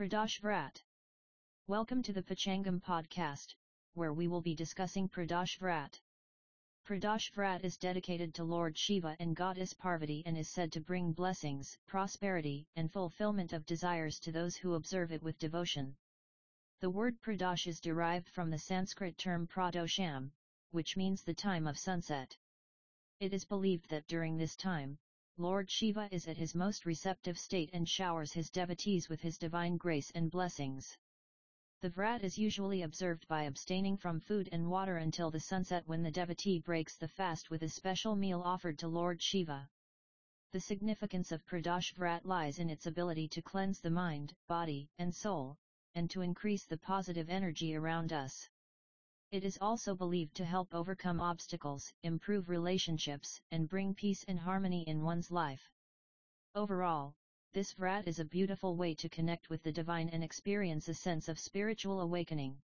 Pradosh Vrat. Welcome to the Panchangam podcast, where we will be discussing Pradosh Vrat. Pradosh Vrat is dedicated to Lord Shiva and Goddess Parvati and is said to bring blessings, prosperity, and fulfillment of desires to those who observe it with devotion. The word Pradosh is derived from the Sanskrit term Pradosham, which means the time of sunset. It is believed that during this time, Lord Shiva is at his most receptive state and showers his devotees with his divine grace and blessings. The vrat is usually observed by abstaining from food and water until the sunset when the devotee breaks the fast with a special meal offered to Lord Shiva. The significance of Pradosh Vrat lies in its ability to cleanse the mind, body, and soul, and to increase the positive energy around us. It is also believed to help overcome obstacles, improve relationships, and bring peace and harmony in one's life. Overall, this vrat is a beautiful way to connect with the divine and experience a sense of spiritual awakening.